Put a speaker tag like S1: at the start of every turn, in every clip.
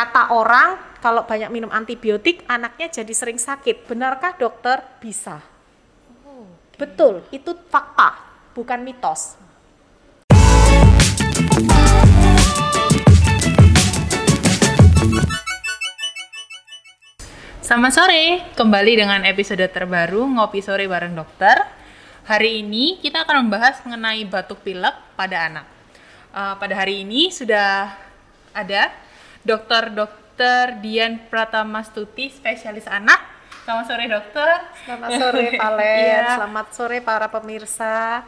S1: kata orang kalau banyak minum antibiotik anaknya jadi sering sakit. Benarkah dokter? Bisa. Betul, itu fakta, bukan mitos.
S2: Selamat sore, kembali dengan episode terbaru Ngopi Sore bareng dokter. Hari ini kita akan membahas mengenai batuk pilek pada anak. Uh, pada hari ini sudah ada Dokter Dokter Dian Pratamastuti, spesialis anak. Selamat sore dokter.
S1: Selamat sore Valen,
S2: Iya.
S1: selamat sore para pemirsa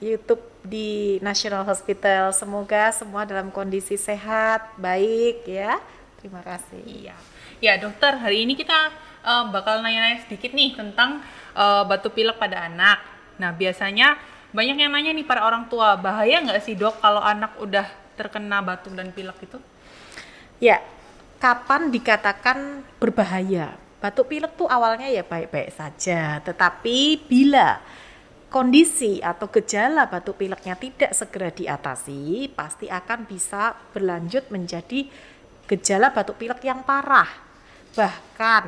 S1: YouTube di National Hospital. Semoga semua dalam kondisi sehat, baik ya. Terima kasih.
S2: Iya. Ya dokter, hari ini kita uh, bakal nanya-nanya sedikit nih tentang uh, batuk pilek pada anak. Nah biasanya banyak yang nanya nih para orang tua, bahaya nggak sih dok kalau anak udah terkena batuk dan pilek itu?
S1: Ya, kapan dikatakan berbahaya? Batuk pilek tuh awalnya ya baik-baik saja, tetapi bila kondisi atau gejala batuk pileknya tidak segera diatasi, pasti akan bisa berlanjut menjadi gejala batuk pilek yang parah. Bahkan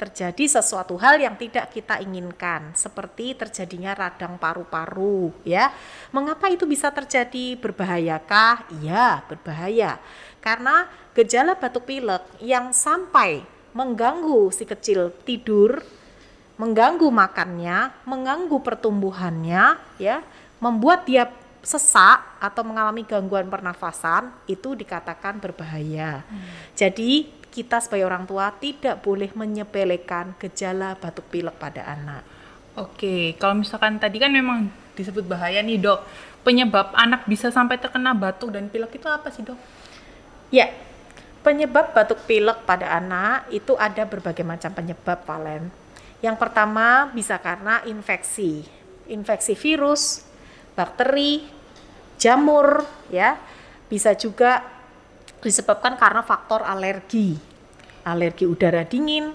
S1: terjadi sesuatu hal yang tidak kita inginkan, seperti terjadinya radang paru-paru, ya. Mengapa itu bisa terjadi? Berbahayakah? Iya, berbahaya. Karena gejala batuk pilek yang sampai mengganggu si kecil tidur, mengganggu makannya, mengganggu pertumbuhannya, ya, membuat dia sesak atau mengalami gangguan pernafasan, itu dikatakan berbahaya. Jadi kita sebagai orang tua tidak boleh menyepelekan gejala batuk pilek pada anak.
S2: Oke, kalau misalkan tadi kan memang disebut bahaya nih dok. Penyebab anak bisa sampai terkena batuk dan pilek itu apa sih dok?
S1: Ya, penyebab batuk pilek pada anak itu ada berbagai macam penyebab, Valen. Yang pertama bisa karena infeksi, infeksi virus, bakteri, jamur, ya. Bisa juga disebabkan karena faktor alergi, alergi udara dingin,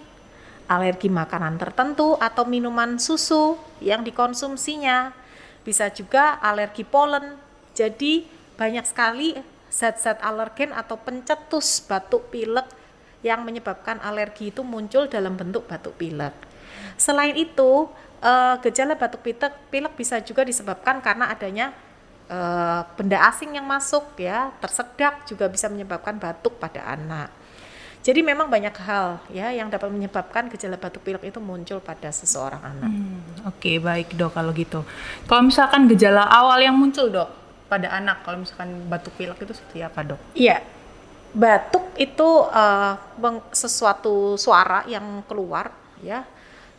S1: alergi makanan tertentu atau minuman susu yang dikonsumsinya. Bisa juga alergi polen. Jadi banyak sekali zat-zat alergen atau pencetus batuk pilek yang menyebabkan alergi itu muncul dalam bentuk batuk pilek. Selain itu, eh, gejala batuk pilek, pilek bisa juga disebabkan karena adanya eh, benda asing yang masuk ya, tersedak juga bisa menyebabkan batuk pada anak. Jadi memang banyak hal ya yang dapat menyebabkan gejala batuk pilek itu muncul pada seseorang anak.
S2: Hmm, Oke, baik dok kalau gitu. Kalau misalkan gejala awal yang muncul dok pada anak, kalau misalkan batuk pilek itu seperti apa dok?
S1: Iya, batuk itu meng- sesuatu suara yang keluar ya,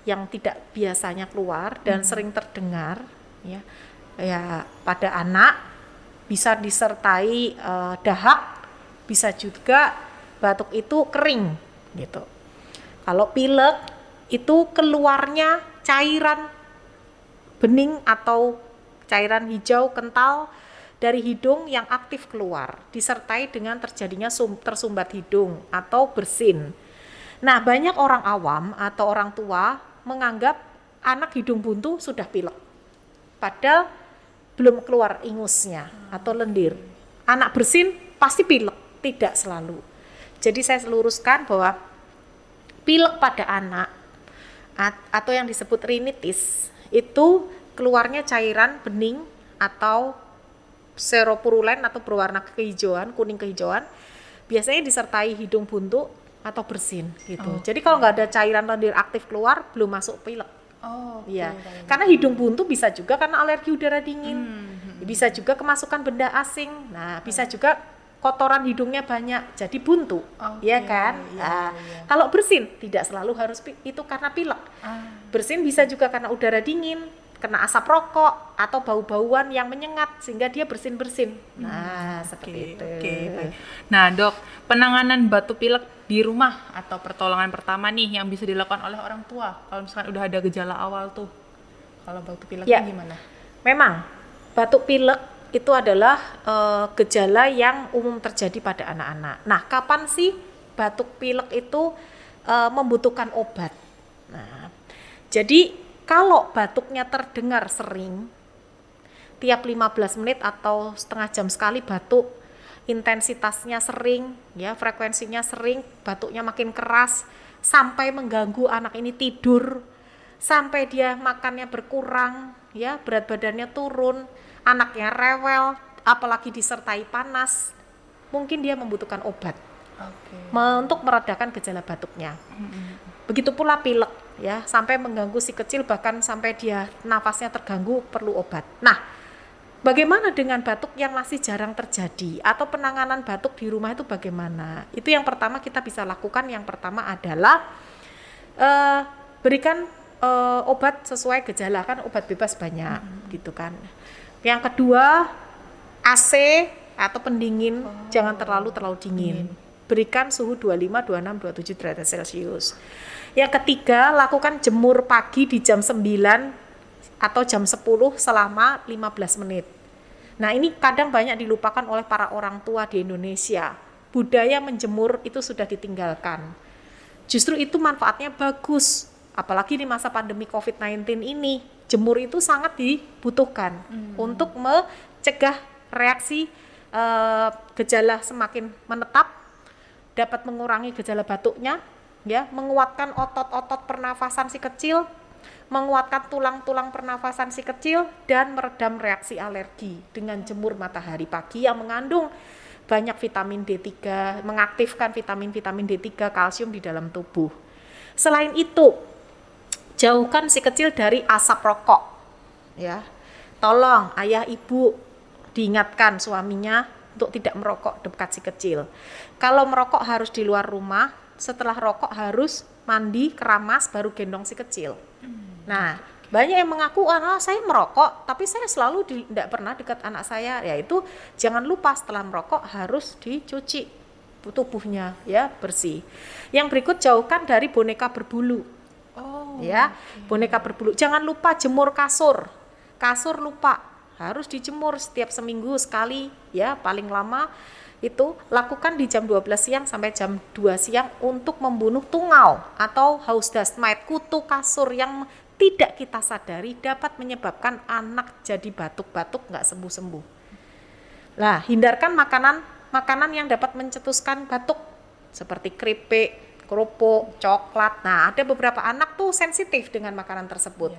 S1: yang tidak biasanya keluar dan sering terdengar ya, ya pada anak bisa disertai eh, dahak, bisa juga batuk itu kering gitu. Kalau pilek itu keluarnya cairan bening atau cairan hijau kental dari hidung yang aktif keluar, disertai dengan terjadinya sum- tersumbat hidung atau bersin. Nah, banyak orang awam atau orang tua menganggap anak hidung buntu sudah pilek. Padahal belum keluar ingusnya atau lendir. Anak bersin pasti pilek, tidak selalu. Jadi saya luruskan bahwa pilek pada anak at- atau yang disebut rinitis itu keluarnya cairan bening atau seropurulen atau berwarna kehijauan, kuning kehijauan, biasanya disertai hidung buntu atau bersin gitu. Jadi kalau nggak ada cairan lendir aktif keluar, belum masuk pilek.
S2: Oh,
S1: Iya, karena hidung buntu bisa juga karena alergi udara dingin,
S2: Hmm,
S1: bisa juga kemasukan benda asing. Nah, bisa juga kotoran hidungnya banyak, jadi buntu,
S2: Oke,
S1: ya kan?
S2: iya,
S1: Nah,
S2: iya.
S1: Kalau bersin tidak selalu harus itu karena pilek.
S2: Ah,
S1: Bersin bisa juga karena udara dingin, kena asap rokok atau bau-bauan yang menyengat sehingga dia bersin-bersin. Nah, seperti itu.
S2: Hmm, Oke, baik. Nah, Dok, penanganan batuk pilek di rumah atau pertolongan pertama nih yang bisa dilakukan oleh orang tua kalau misalkan udah ada gejala awal tuh. Kalau batuk pileknya
S1: Ya.
S2: gimana?
S1: Memang batuk pilek itu adalah eh, gejala yang umum terjadi pada anak-anak. Nah, kapan sih batuk pilek itu eh, membutuhkan obat? Nah, jadi kalau batuknya terdengar sering tiap 15 menit atau setengah jam sekali batuk intensitasnya sering, ya frekuensinya sering, batuknya makin keras sampai mengganggu anak ini tidur, sampai dia makannya berkurang, ya berat badannya turun, anaknya rewel, apalagi disertai panas, mungkin dia membutuhkan obat Me- untuk meredakan gejala batuknya. Begitu pula pilek ya, sampai mengganggu si kecil bahkan sampai dia nafasnya terganggu perlu obat. Nah, bagaimana dengan batuk yang masih jarang terjadi atau penanganan batuk di rumah itu bagaimana? Itu yang pertama kita bisa lakukan. Yang pertama adalah eh, berikan eh, obat sesuai gejala kan obat bebas banyak gitu kan. Yang kedua AC atau pendingin jangan terlalu terlalu dingin. Berikan suhu 25, 26, 27 derajat Celcius. Yang ketiga, lakukan jemur pagi di jam 9 atau jam 10 selama 15 menit. Nah, ini kadang banyak dilupakan oleh para orang tua di Indonesia. Budaya menjemur itu sudah ditinggalkan. Justru itu manfaatnya bagus, apalagi di masa pandemi COVID-19 ini. Jemur itu sangat dibutuhkan untuk mencegah reaksi eh, gejala semakin menetap, dapat mengurangi gejala batuknya, ya, menguatkan otot-otot pernafasan si kecil, menguatkan tulang-tulang pernafasan si kecil dan meredam reaksi alergi dengan jemur matahari pagi yang mengandung banyak vitamin D3, mengaktifkan vitamin-vitamin D3, kalsium di dalam tubuh. Selain itu, jauhkan si kecil dari asap rokok. Ya. Tolong ayah ibu diingatkan suaminya untuk tidak merokok dekat si kecil. Kalau merokok harus di luar rumah, setelah rokok harus mandi, keramas baru gendong si kecil. Nah, banyak yang mengaku ah saya merokok, tapi saya selalu tidak pernah dekat anak saya. Yaitu jangan lupa setelah merokok harus dicuci tubuhnya ya bersih. Yang berikut jauhkan dari boneka berbulu
S2: Oh.
S1: ya boneka berbulu jangan lupa jemur kasur kasur lupa harus dijemur setiap seminggu sekali ya paling lama itu lakukan di jam 12 siang sampai jam 2 siang untuk membunuh tungau atau house dust mite kutu kasur yang tidak kita sadari dapat menyebabkan anak jadi batuk-batuk nggak sembuh-sembuh. Nah, hindarkan makanan makanan yang dapat mencetuskan batuk seperti keripik, kerupuk, coklat. Nah, ada beberapa anak tuh sensitif dengan makanan tersebut.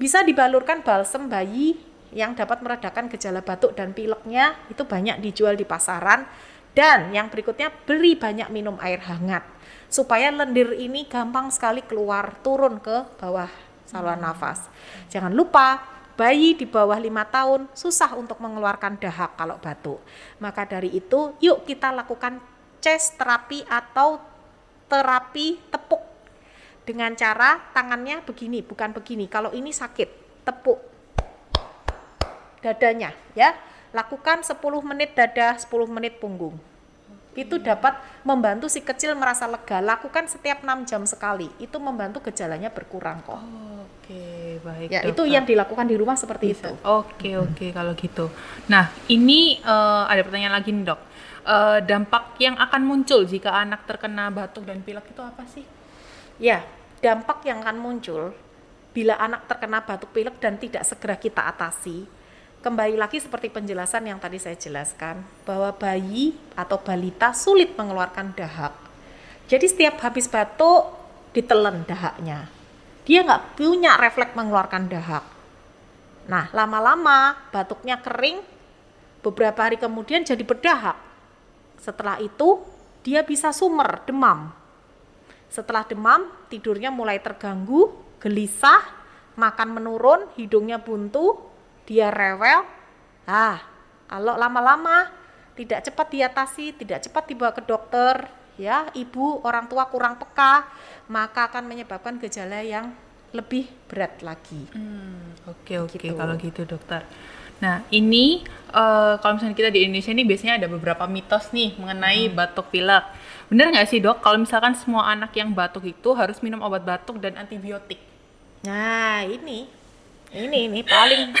S1: Bisa dibalurkan balsem bayi yang dapat meredakan gejala batuk dan pileknya itu banyak dijual di pasaran. Dan yang berikutnya beri banyak minum air hangat supaya lendir ini gampang sekali keluar turun ke bawah saluran nafas. Jangan lupa bayi di bawah lima tahun susah untuk mengeluarkan dahak kalau batuk. Maka dari itu, yuk kita lakukan chest terapi atau terapi tepuk dengan cara tangannya begini, bukan begini. Kalau ini sakit, tepuk dadanya ya. Lakukan 10 menit dada, 10 menit punggung. Itu dapat membantu si kecil merasa lega. Lakukan setiap 6 jam sekali. Itu membantu gejalanya berkurang kok.
S2: Oke, baik.
S1: Ya, itu yang dilakukan di rumah seperti itu.
S2: Oke, oke kalau gitu. Nah, ini eh, ada pertanyaan lagi nih, Dok. Eh, dampak yang akan muncul jika anak terkena batuk dan pilek itu apa sih?
S1: Ya, dampak yang akan muncul bila anak terkena batuk pilek dan tidak segera kita atasi. Kembali lagi seperti penjelasan yang tadi saya jelaskan, bahwa bayi atau balita sulit mengeluarkan dahak. Jadi setiap habis batuk, ditelen dahaknya. Dia nggak punya refleks mengeluarkan dahak. Nah, lama-lama batuknya kering, beberapa hari kemudian jadi berdahak. Setelah itu, dia bisa sumer, demam. Setelah demam, tidurnya mulai terganggu, gelisah, makan menurun, hidungnya buntu, dia rewel. Ah, kalau lama-lama tidak cepat diatasi, tidak cepat dibawa ke dokter, ya, ibu, orang tua kurang peka, maka akan menyebabkan gejala yang lebih berat lagi.
S2: Hmm, oke oke
S1: Gitu.
S2: kalau gitu dokter. Nah ini eh, kalau misalnya kita di Indonesia ini biasanya ada beberapa mitos nih mengenai batuk pilek. Bener nggak sih dok? Kalau misalkan semua anak yang batuk itu harus minum obat batuk dan antibiotik.
S1: Nah, ini ini ini paling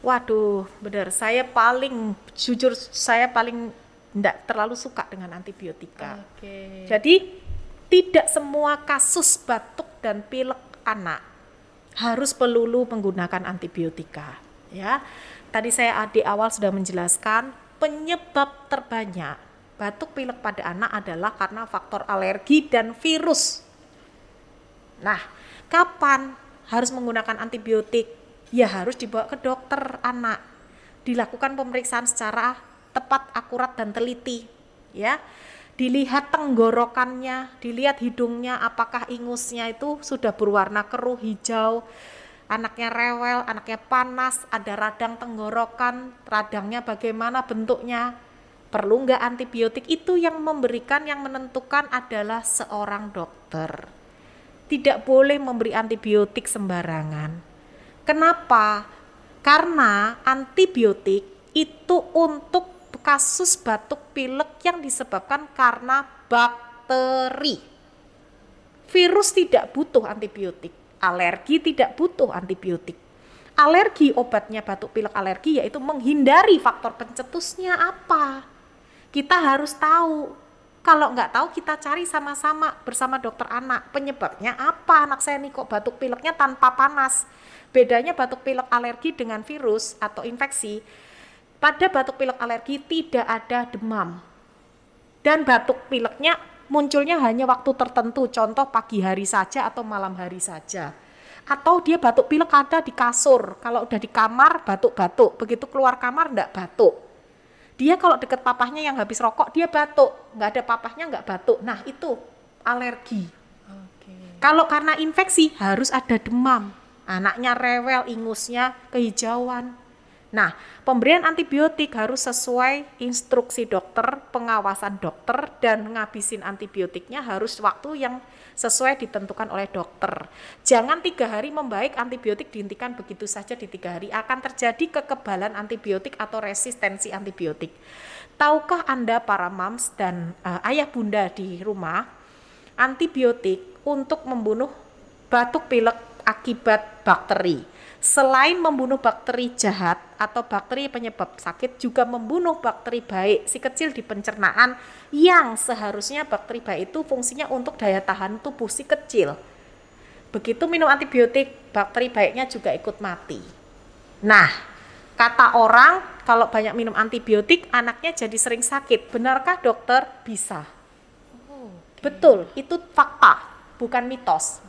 S1: waduh, benar. Saya paling jujur saya paling enggak terlalu suka dengan antibiotika.
S2: Oke.
S1: Jadi tidak semua kasus batuk dan pilek anak harus pelulu menggunakan antibiotika, ya. Tadi saya di awal sudah menjelaskan penyebab terbanyak batuk pilek pada anak adalah karena faktor alergi dan virus. Nah, kapan harus menggunakan antibiotik? Ya harus dibawa ke dokter anak. Dilakukan pemeriksaan secara tepat, akurat dan teliti, ya. Dilihat tenggorokannya, dilihat hidungnya apakah ingusnya itu sudah berwarna keruh hijau, anaknya rewel, anaknya panas, ada radang tenggorokan, radangnya bagaimana bentuknya, perlu nggak antibiotik itu yang memberikan yang menentukan adalah seorang dokter tidak boleh memberi antibiotik sembarangan. Kenapa? Karena antibiotik itu untuk kasus batuk pilek yang disebabkan karena bakteri. Virus tidak butuh antibiotik alergi tidak butuh antibiotik. Alergi obatnya batuk pilek alergi yaitu menghindari faktor pencetusnya apa? Kita harus tahu kalau nggak tahu kita cari sama-sama bersama dokter anak. Penyebabnya apa? Anak saya nih kok batuk pileknya tanpa panas. Bedanya batuk pilek alergi dengan virus atau infeksi. Pada batuk pilek alergi tidak ada demam. Dan batuk pileknya munculnya hanya waktu tertentu contoh pagi hari saja atau malam hari saja. Atau dia batuk pilek ada di kasur. Kalau udah di kamar batuk-batuk. Begitu keluar kamar enggak batuk dia kalau deket papahnya yang habis rokok dia batuk. Nggak ada papahnya nggak batuk. Nah itu alergi. Okay. kalau karena infeksi harus ada demam. Anaknya rewel ingusnya kehijauan Nah, pemberian antibiotik harus sesuai instruksi dokter, pengawasan dokter, dan ngabisin antibiotiknya harus waktu yang sesuai ditentukan oleh dokter. Jangan tiga hari membaik, antibiotik dihentikan begitu saja di tiga hari. Akan terjadi kekebalan antibiotik atau resistensi antibiotik. Tahukah Anda para mams dan uh, ayah bunda di rumah, antibiotik untuk membunuh batuk pilek akibat bakteri selain membunuh bakteri jahat atau bakteri penyebab sakit juga membunuh bakteri baik si kecil di pencernaan yang seharusnya bakteri baik itu fungsinya untuk daya tahan tubuh si kecil. Begitu minum antibiotik, bakteri baiknya juga ikut mati. Nah, kata orang kalau banyak minum antibiotik anaknya jadi sering sakit. Benarkah dokter? Bisa. Oh, okay. Betul, itu fakta, bukan mitos.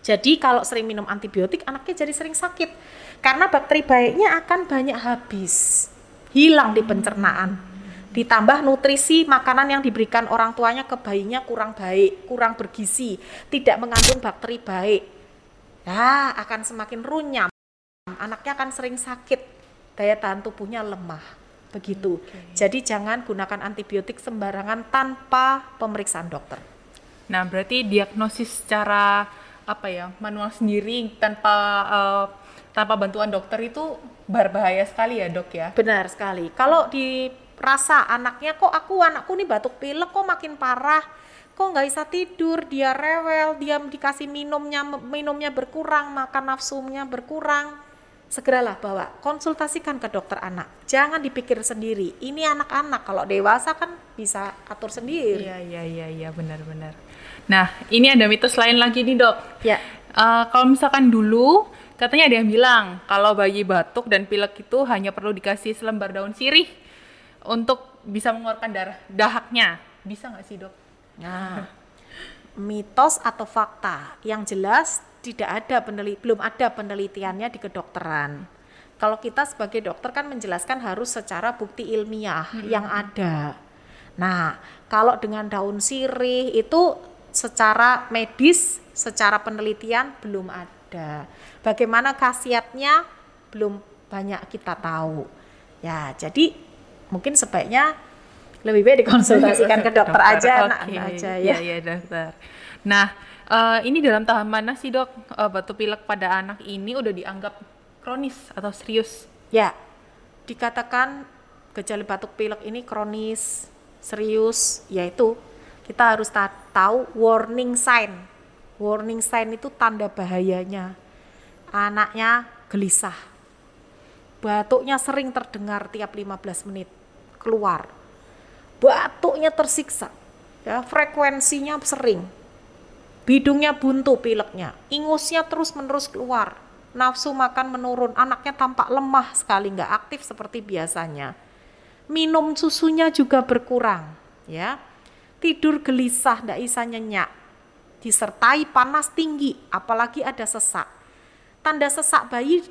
S1: Jadi kalau sering minum antibiotik anaknya jadi sering sakit karena bakteri baiknya akan banyak habis, hilang di pencernaan. Ditambah nutrisi makanan yang diberikan orang tuanya ke bayinya kurang baik, kurang bergizi, tidak mengandung bakteri baik. Ya, akan semakin runyam. Anaknya akan sering sakit, daya tahan tubuhnya lemah. Begitu. Okay. Jadi jangan gunakan antibiotik sembarangan tanpa pemeriksaan dokter.
S2: Nah, berarti diagnosis secara apa ya manual sendiri tanpa uh, tanpa bantuan dokter itu berbahaya sekali ya dok ya?
S1: Benar sekali. Kalau dirasa anaknya kok aku anakku nih batuk pilek kok makin parah kok nggak bisa tidur dia rewel dia dikasih minumnya minumnya berkurang makan nafsunya berkurang segeralah bawa konsultasikan ke dokter anak jangan dipikir sendiri ini anak-anak kalau dewasa kan bisa atur sendiri
S2: iya iya iya iya benar-benar Nah, ini ada mitos lain lagi nih dok. Ya. Uh, kalau misalkan dulu katanya ada yang bilang kalau bayi batuk dan pilek itu hanya perlu dikasih selembar daun sirih untuk bisa mengeluarkan darah dahaknya. Bisa nggak sih dok?
S1: Nah, mitos atau fakta yang jelas tidak ada peneliti belum ada penelitiannya di kedokteran. Kalau kita sebagai dokter kan menjelaskan harus secara bukti ilmiah hmm. yang ada. Nah, kalau dengan daun sirih itu secara medis, secara penelitian belum ada. Bagaimana khasiatnya belum banyak kita tahu. Ya, jadi mungkin sebaiknya lebih baik dikonsultasikan ke dokter, dokter aja, okay. nah, aja ya.
S2: Iya, ya, dokter. Nah, uh, ini dalam tahap mana sih dok uh, batuk pilek pada anak ini udah dianggap kronis atau serius?
S1: Ya, dikatakan gejala batuk pilek ini kronis, serius, yaitu kita harus tahu warning sign. Warning sign itu tanda bahayanya. Anaknya gelisah. Batuknya sering terdengar tiap 15 menit keluar. Batuknya tersiksa. Ya, frekuensinya sering. Bidungnya buntu pileknya, ingusnya terus-menerus keluar. Nafsu makan menurun, anaknya tampak lemah sekali, nggak aktif seperti biasanya. minum susunya juga berkurang, ya. Tidur gelisah, tidak bisa nyenyak, disertai panas tinggi, apalagi ada sesak. Tanda sesak bayi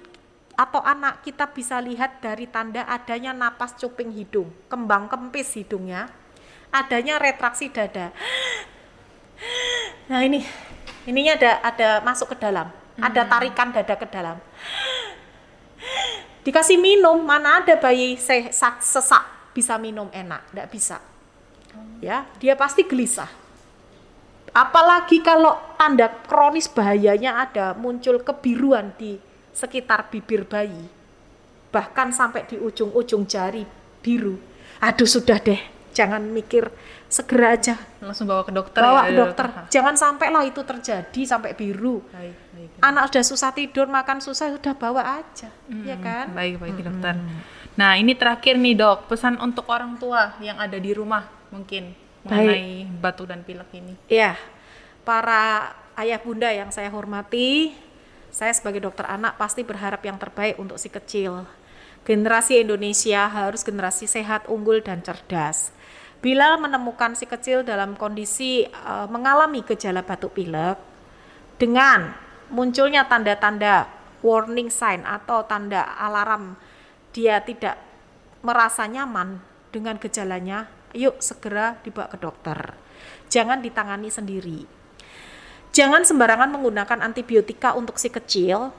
S1: atau anak kita bisa lihat dari tanda adanya napas cuping hidung, kembang kempis hidungnya, adanya retraksi dada. Nah ini, ininya ada ada masuk ke dalam, ada tarikan dada ke dalam. Dikasih minum, mana ada bayi sesak, sesak bisa minum enak, tidak bisa. Ya, dia pasti gelisah. Apalagi kalau tanda kronis bahayanya ada muncul kebiruan di sekitar bibir bayi. Bahkan sampai di ujung-ujung jari biru. Aduh sudah deh, jangan mikir segera aja
S2: Langsung bawa ke dokter
S1: bawa
S2: ya,
S1: ke dokter. Jangan sampai lah itu terjadi sampai biru.
S2: Baik, baik.
S1: Anak sudah susah tidur, makan susah, sudah bawa aja, ya kan?
S2: Baik, baik dokter. Nah, ini terakhir nih dok, pesan untuk orang tua yang ada di rumah mungkin mengenai batu dan pilek ini.
S1: Ya, para ayah bunda yang saya hormati, saya sebagai dokter anak pasti berharap yang terbaik untuk si kecil. Generasi Indonesia harus generasi sehat, unggul, dan cerdas. Bila menemukan si kecil dalam kondisi eh, mengalami gejala batuk pilek, dengan munculnya tanda-tanda warning sign atau tanda alarm dia tidak merasa nyaman dengan gejalanya, yuk segera dibawa ke dokter. Jangan ditangani sendiri. Jangan sembarangan menggunakan antibiotika untuk si kecil,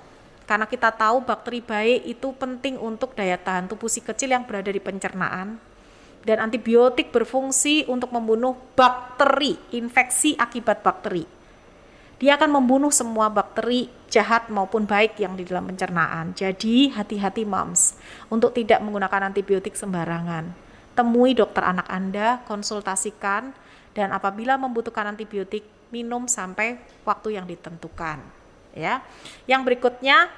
S1: karena kita tahu bakteri baik itu penting untuk daya tahan tubuh si kecil yang berada di pencernaan. Dan antibiotik berfungsi untuk membunuh bakteri, infeksi akibat bakteri. Dia akan membunuh semua bakteri jahat maupun baik yang di dalam pencernaan. Jadi hati-hati moms untuk tidak menggunakan antibiotik sembarangan. Temui dokter anak Anda, konsultasikan, dan apabila membutuhkan antibiotik, minum sampai waktu yang ditentukan. Ya. Yang berikutnya,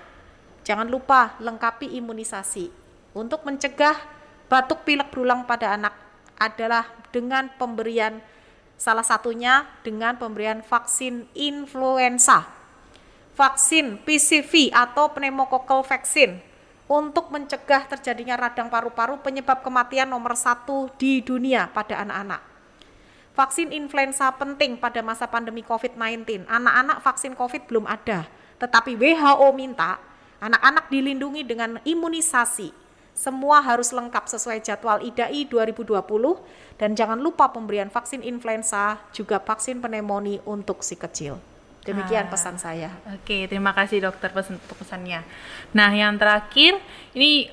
S1: jangan lupa lengkapi imunisasi. Untuk mencegah batuk pilek berulang pada anak adalah dengan pemberian salah satunya dengan pemberian vaksin influenza. Vaksin PCV atau pneumococcal vaccine untuk mencegah terjadinya radang paru-paru penyebab kematian nomor satu di dunia pada anak-anak. Vaksin influenza penting pada masa pandemi COVID-19. Anak-anak vaksin COVID belum ada, tetapi WHO minta anak-anak dilindungi dengan imunisasi. Semua harus lengkap sesuai jadwal IDAI 2020 dan jangan lupa pemberian vaksin influenza juga vaksin pneumonia untuk si kecil. Demikian
S2: Ah.
S1: pesan saya.
S2: Oke, terima kasih dokter pesan pesannya. Nah, yang terakhir ini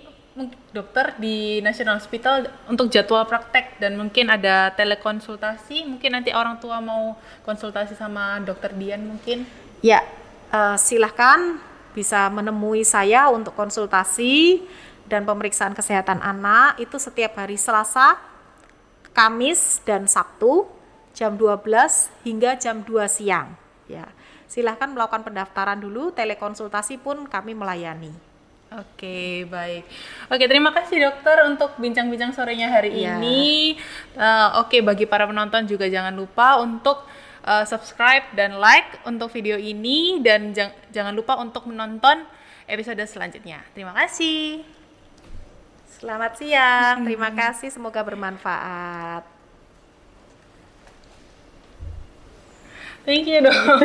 S2: dokter di National Hospital untuk jadwal praktek dan mungkin ada telekonsultasi. Mungkin nanti orang tua mau konsultasi sama dokter Dian mungkin.
S1: Ya, eh, silahkan bisa menemui saya untuk konsultasi dan pemeriksaan kesehatan anak itu setiap hari Selasa, Kamis, dan Sabtu jam 12 hingga jam 2 siang. Ya, silahkan melakukan pendaftaran dulu, telekonsultasi pun kami melayani.
S2: Oke, baik. Oke, terima kasih dokter untuk bincang-bincang sorenya hari
S1: Iya.
S2: ini. Eh, oke, bagi para penonton juga jangan lupa untuk eh, subscribe dan like untuk video ini dan jang- jangan lupa untuk menonton episode selanjutnya. Terima kasih.
S1: Selamat siang, terima kasih, semoga bermanfaat.
S2: Thank you dok.